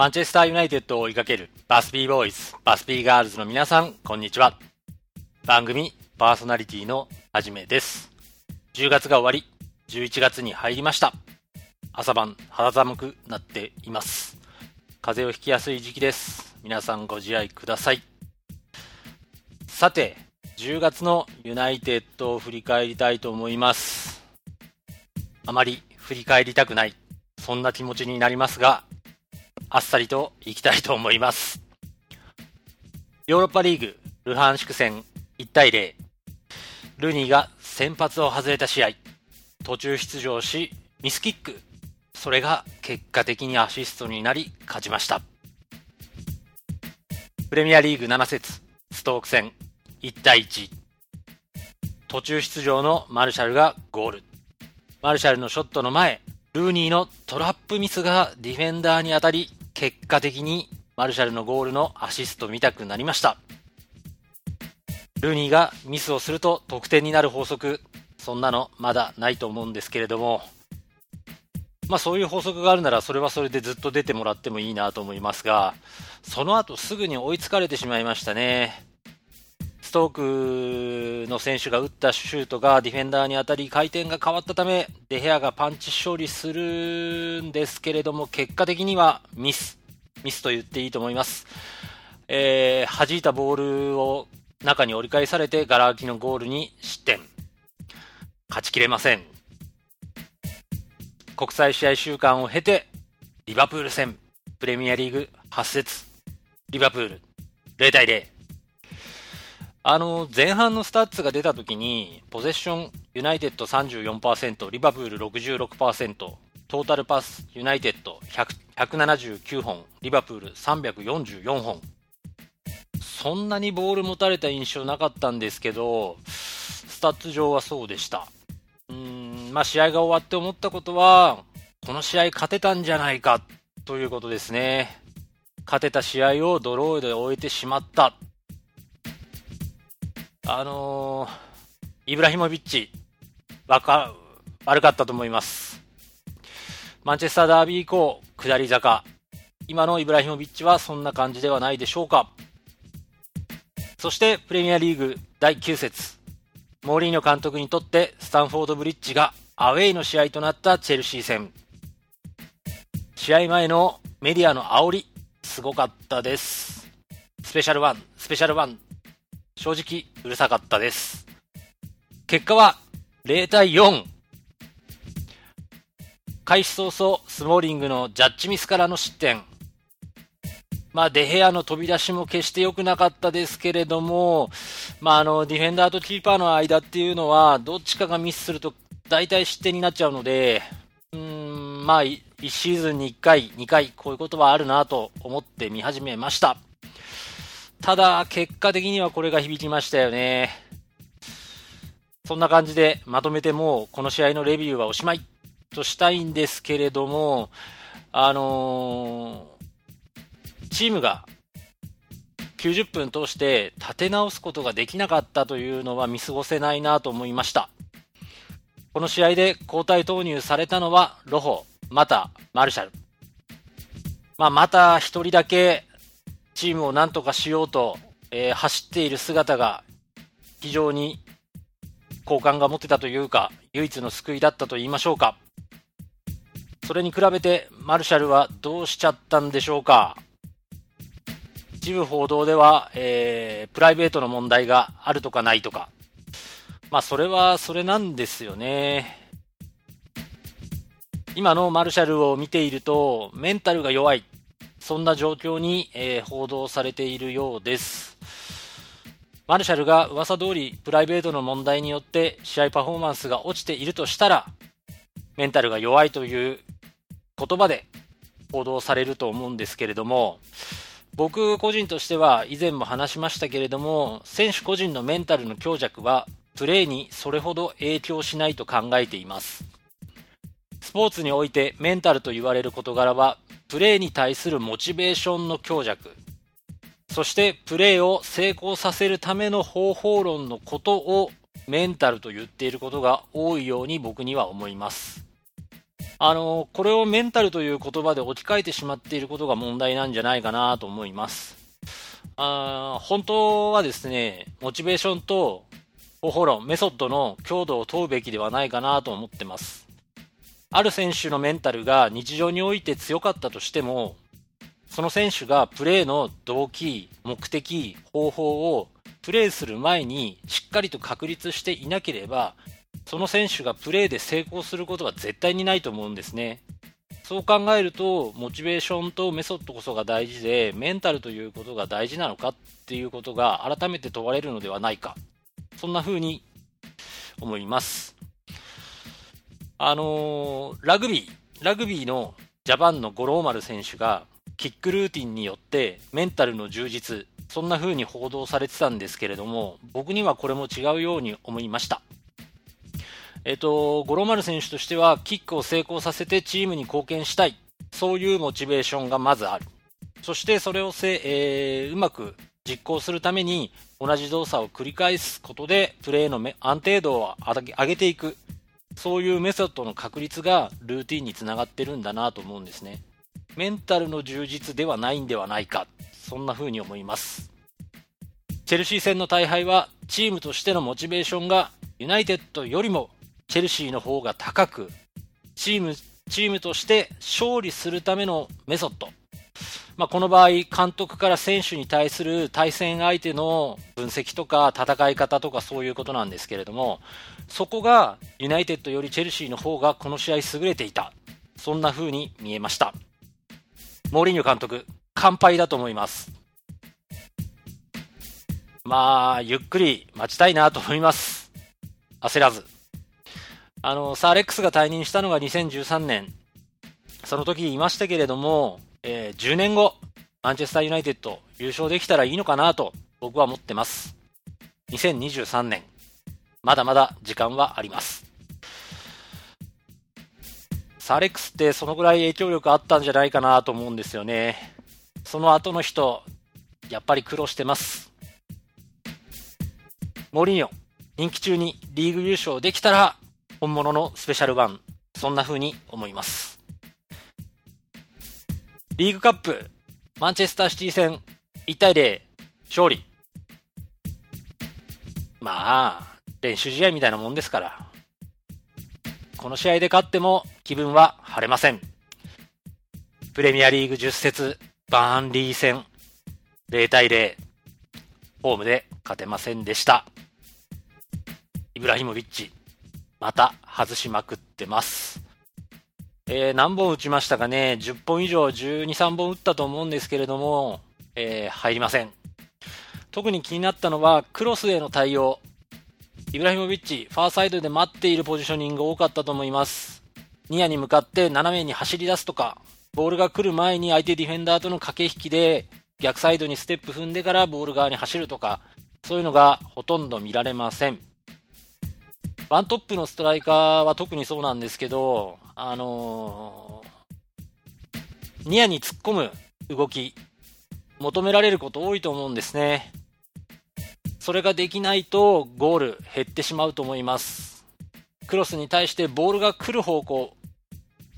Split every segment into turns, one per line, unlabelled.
マンチェスターユナイテッドを追いかけるバスビーボーイズ、バスビーガールズの皆さん、こんにちは。番組パーソナリティのはじめです。10月が終わり、11月に入りました。朝晩肌寒くなっています。風邪をひきやすい時期です。皆さんご自愛ください。さて、10月のユナイテッドを振り返りたいと思います。あまり振り返りたくない、そんな気持ちになりますが、あっさりといきたいと思います。ヨーロッパリーグ、ルハンシク戦1対0。ルニーが先発を外れた試合。途中出場し、ミスキック。それが結果的にアシストになり勝ちました。プレミアリーグ7節、ストーク戦1対1。途中出場のマルシャルがゴール。マルシャルのショットの前、ルーニーのトラップミスがディフェンダーに当たり結果的にマルシャルのゴールのアシスト見たくなりました。ルーニーがミスをすると得点になる法則、そんなのまだないと思うんですけれども、まあそういう法則があるならそれはそれでずっと出てもらってもいいなと思いますが、その後すぐに追いつかれてしまいましたね。ストークの選手が打ったシュートがディフェンダーに当たり回転が変わったためデヘアがパンチ勝利するんですけれども結果的にはミスミスと言っていいと思います、えー、弾いたボールを中に折り返されてガラ空きのゴールに失点。勝ちきれません。国際試合週間を経てリバプール戦プレミアリーグ8節リバプール0対0あの、前半のスタッツが出た時に、ポゼッション、ユナイテッド34%、リバプール66%、トータルパス、ユナイテッド179本、リバプール344本。そんなにボール持たれた印象なかったんですけど、スタッツ上はそうでした。うん、まあ試合が終わって思ったことは、この試合勝てたんじゃないかということですね。勝てた試合をドローで終えてしまったあのー、イブラヒモビッチ、わか、悪かったと思います。マンチェスターダービー以降、下り坂。今のイブラヒモビッチはそんな感じではないでしょうか。そして、プレミアリーグ第9節。モーリーノ監督にとってスタンフォードブリッジがアウェイの試合となったチェルシー戦。試合前のメディアの煽り、すごかったです。スペシャルワン、スペシャルワン正直うるさかったです。結果は0対4。開始早々、スモーリングのジャッジミスからの失点。まあ、デヘアの飛び出しも決して良くなかったですけれども、まあ、あの、ディフェンダーとキーパーの間っていうのは、どっちかがミスすると大体失点になっちゃうので、うん、まあ、1シーズンに1回、2回、こういうことはあるなと思って見始めました。ただ、結果的にはこれが響きましたよね。そんな感じでまとめてもうこの試合のレビューはおしまいとしたいんですけれども、あのー、チームが90分通して立て直すことができなかったというのは見過ごせないなと思いました。この試合で交代投入されたのはロホ、またマルシャル。まあ、また一人だけチームを何とかしようと、えー、走っている姿が非常に好感が持てたというか、唯一の救いだったと言いましょうか。それに比べて、マルシャルはどうしちゃったんでしょうか。一部報道では、えー、プライベートの問題があるとかないとか。まあ、それはそれなんですよね。今のマルシャルを見ていると、メンタルが弱い。そんな状況に、えー、報道されているようです。マルシャルが噂通りプライベートの問題によって試合パフォーマンスが落ちているとしたら、メンタルが弱いという言葉で報道されると思うんですけれども、僕個人としては以前も話しましたけれども、選手個人のメンタルの強弱はプレーにそれほど影響しないと考えています。スポーツにおいてメンタルと言われる事柄はプレーに対するモチベーションの強弱、そしてプレーを成功させるための方法論のことをメンタルと言っていることが多いように僕には思います。あの、これをメンタルという言葉で置き換えてしまっていることが問題なんじゃないかなと思います。あ本当はですね、モチベーションと方法論、メソッドの強度を問うべきではないかなと思ってます。ある選手のメンタルが日常において強かったとしても、その選手がプレーの動機、目的、方法をプレーする前にしっかりと確立していなければ、その選手がプレーで成功することは絶対にないと思うんですね。そう考えると、モチベーションとメソッドこそが大事で、メンタルということが大事なのかっていうことが改めて問われるのではないか。そんな風に思います。あのー、ラグビー、ラグビーのジャパンの五郎丸選手がキックルーティンによってメンタルの充実、そんな風に報道されてたんですけれども、僕にはこれも違うように思いました。えっと、五郎丸選手としては、キックを成功させてチームに貢献したい。そういうモチベーションがまずある。そしてそれをせ、えー、うまく実行するために同じ動作を繰り返すことでプレーの安定度を上げていく。そういうメソッドの確立がルーティンにつながってるんだなと思うんですね。メンタルの充実ではないんではないか。そんな風に思います。チェルシー戦の大敗はチームとしてのモチベーションがユナイテッドよりもチェルシーの方が高く、チーム、チームとして勝利するためのメソッド、まあ、この場合、監督から選手に対する対戦相手の分析とか戦い方とかそういうことなんですけれども、そこがユナイテッドよりチェルシーの方がこの試合優れていた。そんな風に見えました。モーリーニョ監督、完敗だと思います。まあ、ゆっくり待ちたいなと思います。焦らず。あの、サーレックスが退任したのが2013年。その時言いましたけれども、えー、10年後、マンチェスターユナイテッド優勝できたらいいのかなと僕は思ってます。2023年、まだまだ時間はあります。サレックスってそのぐらい影響力あったんじゃないかなと思うんですよね。その後の人、やっぱり苦労してます。モリニョ、人気中にリーグ優勝できたら、本物のスペシャルワン、そんな風に思います。リーグカップ、マンチェスターシティ戦、1対0、勝利。まあ、練習試合みたいなもんですから。この試合で勝っても気分は晴れません。プレミアリーグ10節、バーンリー戦、0対0、ホームで勝てませんでした。イブラヒモビッチ、また外しまくってます。えー、何本打ちましたかね、10本以上、12、3本打ったと思うんですけれども、えー、入りません。特に気になったのは、クロスへの対応。イブラヒモビッチ、ファーサイドで待っているポジショニング多かったと思います。ニアに向かって斜めに走り出すとか、ボールが来る前に相手ディフェンダーとの駆け引きで、逆サイドにステップ踏んでからボール側に走るとか、そういうのがほとんど見られません。ワントップのストライカーは特にそうなんですけど、あのー、ニアに突っ込む動き、求められること多いと思うんですね。それができないとゴール減ってしまうと思います。クロスに対してボールが来る方向、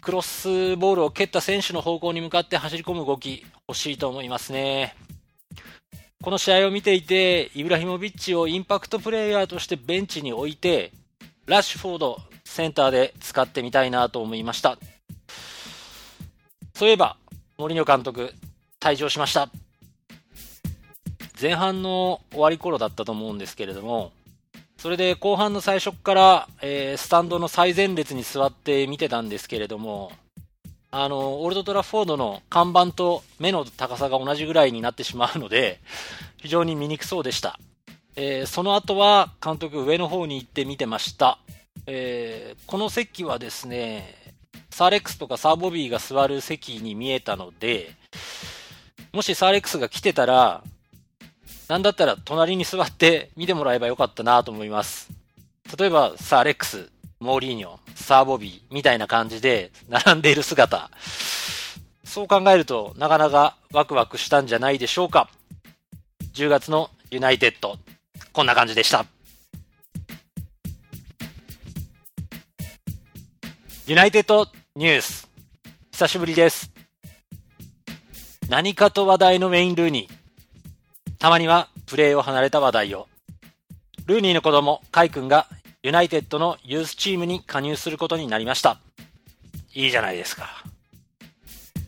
クロスボールを蹴った選手の方向に向かって走り込む動き欲しいと思いますね。この試合を見ていて、イブラヒモビッチをインパクトプレイヤーとしてベンチに置いて、ラッシュフォード、センターで使ってみたいなと思いました。そういえば、森野監督、退場しました。前半の終わり頃だったと思うんですけれども、それで後半の最初から、えー、スタンドの最前列に座って見てたんですけれども、あの、オールドトラフォードの看板と目の高さが同じぐらいになってしまうので、非常に見にくそうでした。えー、その後は監督上の方に行って見てました。えー、この席はですね、サーレックスとかサーボビーが座る席に見えたので、もしサーレックスが来てたら、なんだったら隣に座って見てもらえばよかったなと思います。例えば、サーレックス、モーリーニョ、サーボビーみたいな感じで並んでいる姿。そう考えるとなかなかワクワクしたんじゃないでしょうか。10月のユナイテッド、こんな感じでした。ユナイテッドニュース。久しぶりです。何かと話題のウェインルーニー。たまにはプレーを離れた話題を。ルーニーの子供、カイ君がユナイテッドのユースチームに加入することになりました。いいじゃないですか。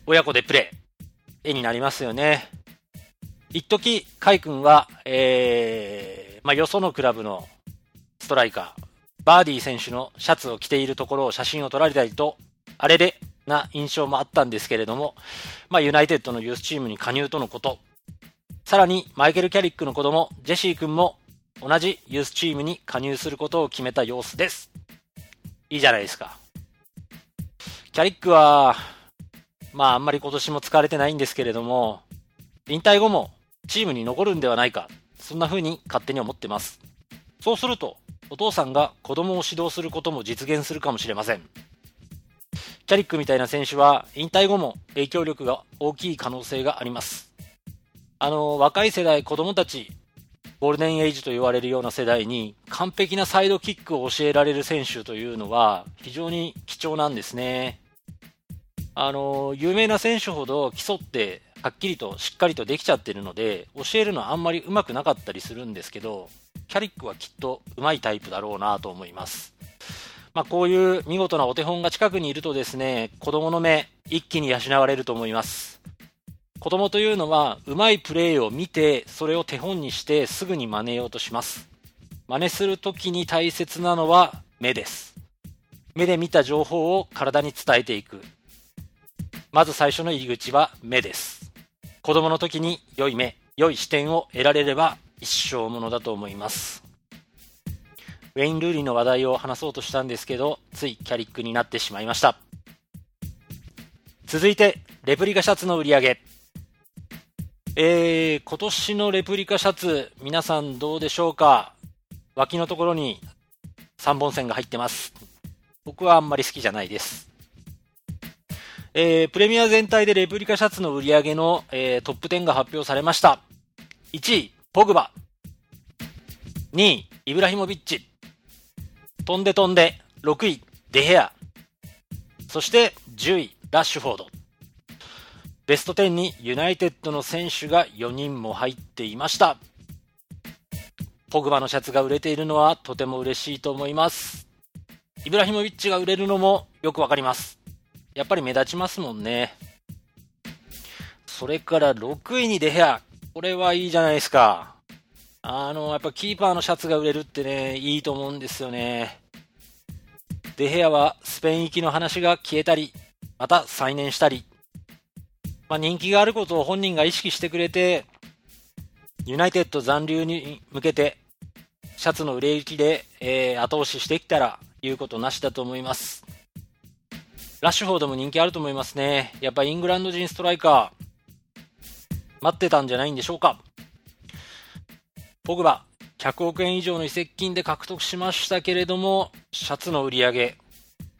親子でプレー。絵になりますよね。一時、カイ君は、えー、まあ、よそのクラブのストライカー、バーディー選手のシャツを着ているところを写真を撮られたりと、あれでな印象もあったんですけれども、まあ、ユナイテッドのユースチームに加入とのこと。さらに、マイケル・キャリックの子供、ジェシー君も同じユースチームに加入することを決めた様子です。いいじゃないですか。キャリックは、まああんまり今年も使われてないんですけれども、引退後もチームに残るんではないか、そんな風に勝手に思ってます。そうすると、お父さんが子供を指導することも実現するかもしれません。キャリックみたいな選手は引退後も影響力が大きい可能性があります。あの、若い世代、子供たち、ゴールデンエイジと言われるような世代に完璧なサイドキックを教えられる選手というのは非常に貴重なんですね。あの、有名な選手ほど基礎ってはっきりとしっかりとできちゃってるので、教えるのはあんまり上手くなかったりするんですけど、キャリックはきっと上手いタイプだろうなと思います。まあ、こういう見事なお手本が近くにいるとですね、子供の目、一気に養われると思います。子供というのは、うまいプレーを見て、それを手本にしてすぐに真似ようとします。真似するときに大切なのは目です。目で見た情報を体に伝えていく。まず最初の入り口は目です。子供の時に良い目、良い視点を得られれば一生ものだと思います。ウェイン・ルーリーの話題を話そうとしたんですけど、ついキャリックになってしまいました。続いて、レプリカシャツの売り上げ。えー、今年のレプリカシャツ、皆さんどうでしょうか？脇のところに3本線が入ってます。僕はあんまり好きじゃないです。えー、プレミア全体でレプリカシャツの売り上げの、えー、トップ10が発表されました。1位、ポグバ。2位、イブラヒモビッチ。飛んで飛んで、6位、デヘア。そして10位、ラッシュフォード。ベスト10にユナイテッドの選手が4人も入っていました。ポグバのシャツが売れているのはとても嬉しいと思います。イブラヒモビッチが売れるのもよくわかります。やっぱり目立ちますもんね。それから6位にデヘア。これはいいじゃないですか。あの、やっぱキーパーのシャツが売れるってね、いいと思うんですよね。デヘアはスペイン行きの話が消えたり、また再燃したり、まあ、人気があることを本人が意識してくれて、ユナイテッド残留に向けて、シャツの売れ行きで、えー、後押ししてきたら、言うことなしだと思います。ラッシュフォードも人気あると思いますね。やっぱイングランド人ストライカー、待ってたんじゃないんでしょうか。ポグバ、100億円以上の移籍金で獲得しましたけれども、シャツの売り上げ、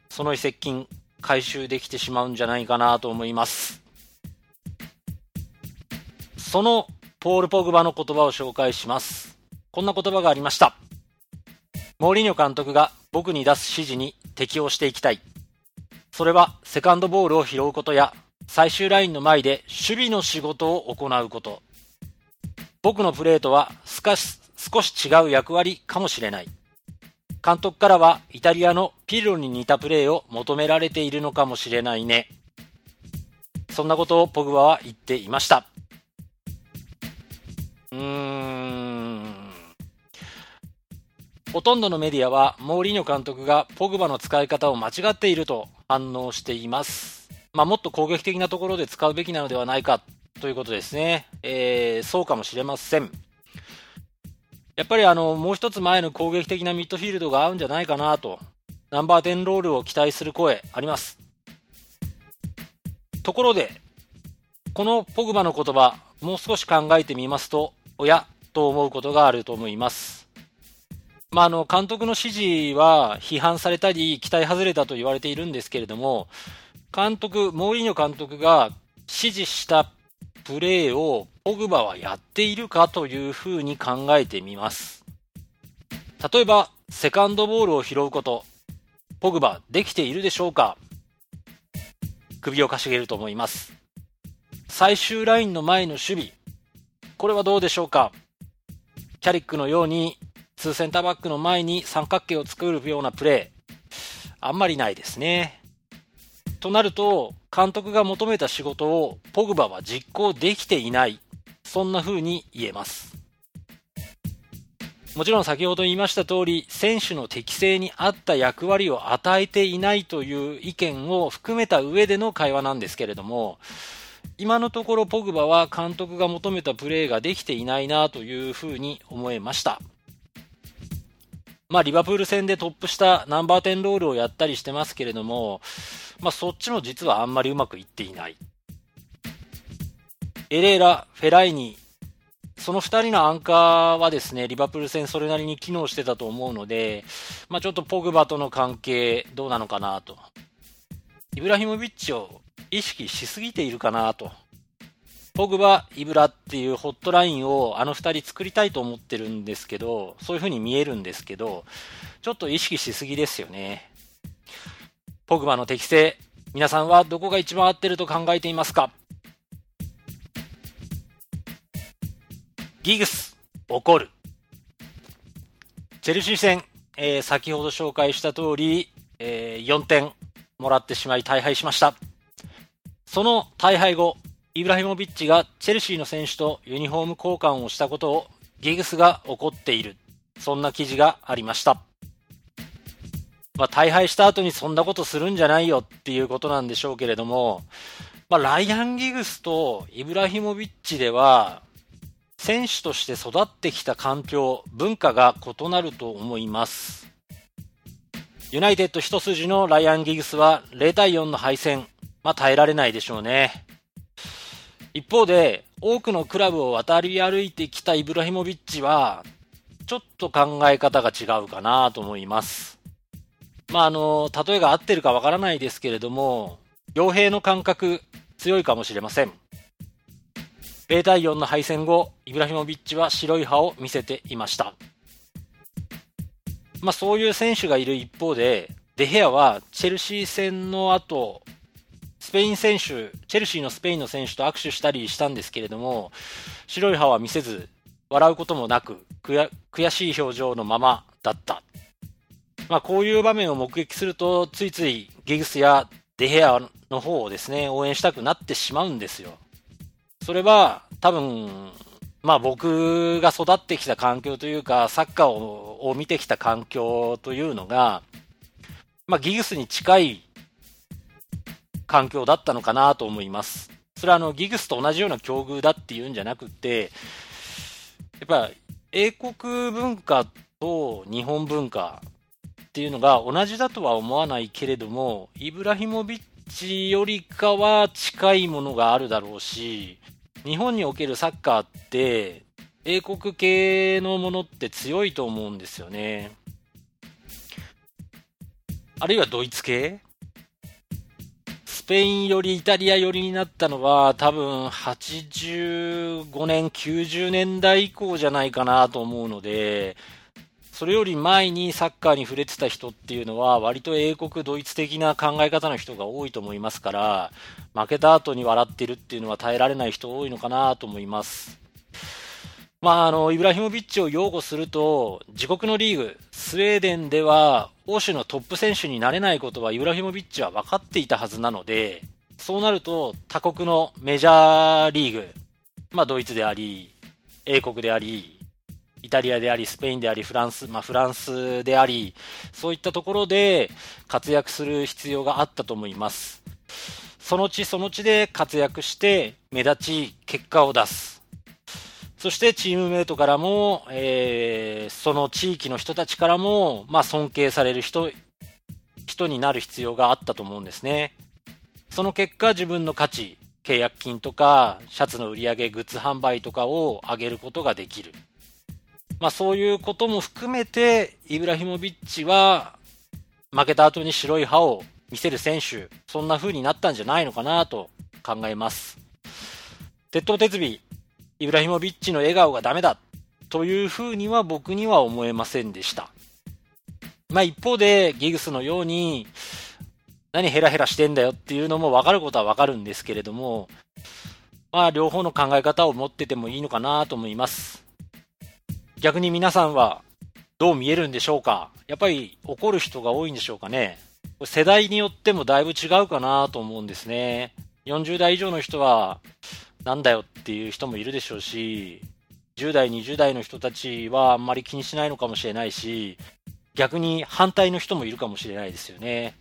その移籍金、回収できてしまうんじゃないかなと思います。そのポール・ポグバの言葉を紹介します。こんな言葉がありました。モーリーニョ監督が僕に出す指示に適応していきたい。それはセカンドボールを拾うことや最終ラインの前で守備の仕事を行うこと。僕のプレーとは少し少し違う役割かもしれない。監督からはイタリアのピルロに似たプレーを求められているのかもしれないね。そんなことをポグバは言っていました。ほとんどのメディアはモーリーニョ監督がポグバの使い方を間違っていると反応しています。まあ、もっと攻撃的なところで使うべきなのではないかということですね。えー、そうかもしれません。やっぱりあの、もう一つ前の攻撃的なミッドフィールドが合うんじゃないかなと、ナンバー10ロールを期待する声あります。ところで、このポグバの言葉、もう少し考えてみますと、おやと思うことがあると思います。まあ、あの、監督の指示は批判されたり、期待外れたと言われているんですけれども、監督、モーリーニョ監督が指示したプレーをポグバはやっているかというふうに考えてみます。例えば、セカンドボールを拾うこと、ポグバできているでしょうか首をかしげると思います。最終ラインの前の守備。これはどうでしょうか？キャリックのように2センターバックの前に三角形を作るようなプレー。あんまりないですね。となると、監督が求めた仕事をポグバは実行できていない。そんな風に言えます。もちろん先ほど言いました通り、選手の適性に合った役割を与えていないという意見を含めた上での会話なんですけれども、今のところポグバは監督が求めたプレーができていないなというふうに思えました。まあ、リバプール戦でトップしたナンバー10ロールをやったりしてますけれども、まあ、そっちも実はあんまりうまくいっていない。エレーラ、フェライニ、その2人のアンカーはですね、リバプール戦それなりに機能してたと思うので、まあ、ちょっとポグバとの関係どうなのかなと。イブラヒモビッチを意識しすぎているかなと。ポグバ、イブラっていうホットラインをあの2人作りたいと思ってるんですけど、そういう風に見えるんですけど、ちょっと意識しすぎですよね。ポグバの適性、皆さんはどこが一番合ってると考えていますか？ギグス、怒る。チェルシー戦、えー、先ほど紹介した通り、えー、4点もらってしまい大敗しました。その大敗後、イブラヒモビッチがチェルシーの選手とユニフォーム交換をしたことをギグスが怒っている。そんな記事がありました。まあ、大敗した後にそんなことするんじゃないよっていうことなんでしょうけれども、まあ、ライアン・ギグスとイブラヒモビッチでは、選手として育ってきた環境、文化が異なると思います。ユナイテッド一筋のライアン・ギグスは0対4の敗戦、まあ耐えられないでしょうね。一方で、多くのクラブを渡り歩いてきたイブラヒモビッチは、ちょっと考え方が違うかなと思います。まあ、あの、例えが合ってるかわからないですけれども、傭兵の感覚強いかもしれません。0対4の敗戦後、イブラヒモビッチは白い歯を見せていました。まあそういう選手がいる一方で、デヘアはチェルシー戦の後、スペイン選手、チェルシーのスペインの選手と握手したりしたんですけれども、白い歯は見せず、笑うこともなく、悔しい表情のままだった。まあこういう場面を目撃すると、ついついギグスやデヘアの方をですね、応援したくなってしまうんですよ。それは多分、まあ僕が育ってきた環境というか、サッカーを見てきた環境というのが、まあギグスに近い環境だったのかなと思います。それはあのギグスと同じような境遇だっていうんじゃなくて、やっぱ英国文化と日本文化っていうのが同じだとは思わないけれども、イブラヒモビッチよりかは近いものがあるだろうし、日本におけるサッカーって、英国系のものって強いと思うんですよね。あるいはドイツ系？スペインよりイタリア寄りになったのは多分85年、90年代以降じゃないかなと思うので、それより前にサッカーに触れてた人っていうのは、割と英国、ドイツ的な考え方の人が多いと思いますから、負けた後に笑ってるっていうのは耐えられない人多いのかなと思います。まあ、あの、イブラヒモビッチを擁護すると、自国のリーグ、スウェーデンでは、欧州のトップ選手になれないことはイブラヒモビッチは分かっていたはずなので、そうなると、他国のメジャーリーグ、まあ、ドイツであり、英国であり、イタリアであり、スペインであり、フランス、まあ、フランスであり、そういったところで活躍する必要があったと思います。その地その地で活躍して、目立ち、結果を出す。そしてチームメイトからも、えー、その地域の人たちからも、まあ、尊敬される人、人になる必要があったと思うんですね。その結果、自分の価値、契約金とか、シャツの売り上げ、グッズ販売とかを上げることができる。まあそういうことも含めて、イブラヒモビッチは、負けた後に白い歯を見せる選手、そんな風になったんじゃないのかなと考えます。鉄頭鉄尾、イブラヒモビッチの笑顔がダメだという風には僕には思えませんでした。まあ一方で、ギグスのように、何ヘラヘラしてんだよっていうのも分かることは分かるんですけれども、まあ、両方の考え方を持っててもいいのかなと思います。逆に皆さんはどう見えるんでしょうか？やっぱり怒る人が多いんでしょうかね？世代によってもだいぶ違うかなと思うんですね。40代以上の人は、なんだよっていう人もいるでしょうし、10代、20代の人たちはあんまり気にしないのかもしれないし、逆に反対の人もいるかもしれないですよね。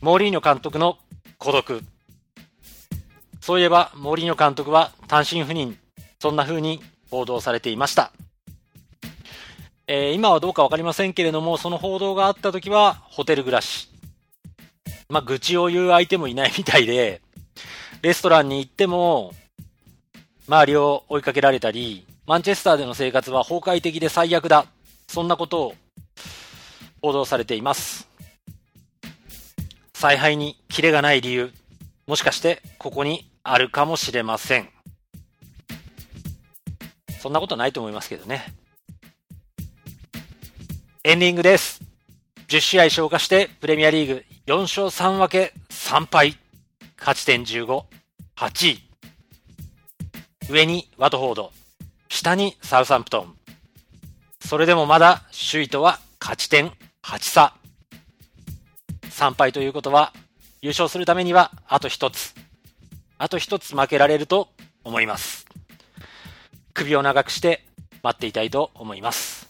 モーリーニョ監督の孤独。そういえば、モーリーニョ監督は単身赴任、そんな風に報道されていました。えー、今はどうかわかりませんけれども、その報道があった時は、ホテル暮らし。まあ、愚痴を言う相手もいないみたいで、レストランに行っても、周りを追いかけられたり、マンチェスターでの生活は崩壊的で最悪だ。そんなことを報道されています。采配にキレがない理由、もしかしてここにあるかもしれません。そんなことないと思いますけどね。エンディングです。10試合消化してプレミアリーグ4勝3分け3敗。勝ち点15、8位。上にワトフォード、下にサウサンプトン。それでもまだ首位とは勝ち点8差。3敗ということは、優勝するためにはあと1つ。あと1つ負けられると思います。首を長くして待っていたいと思います。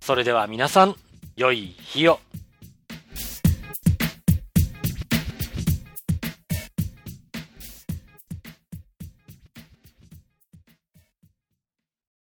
それでは皆さん、良い日を。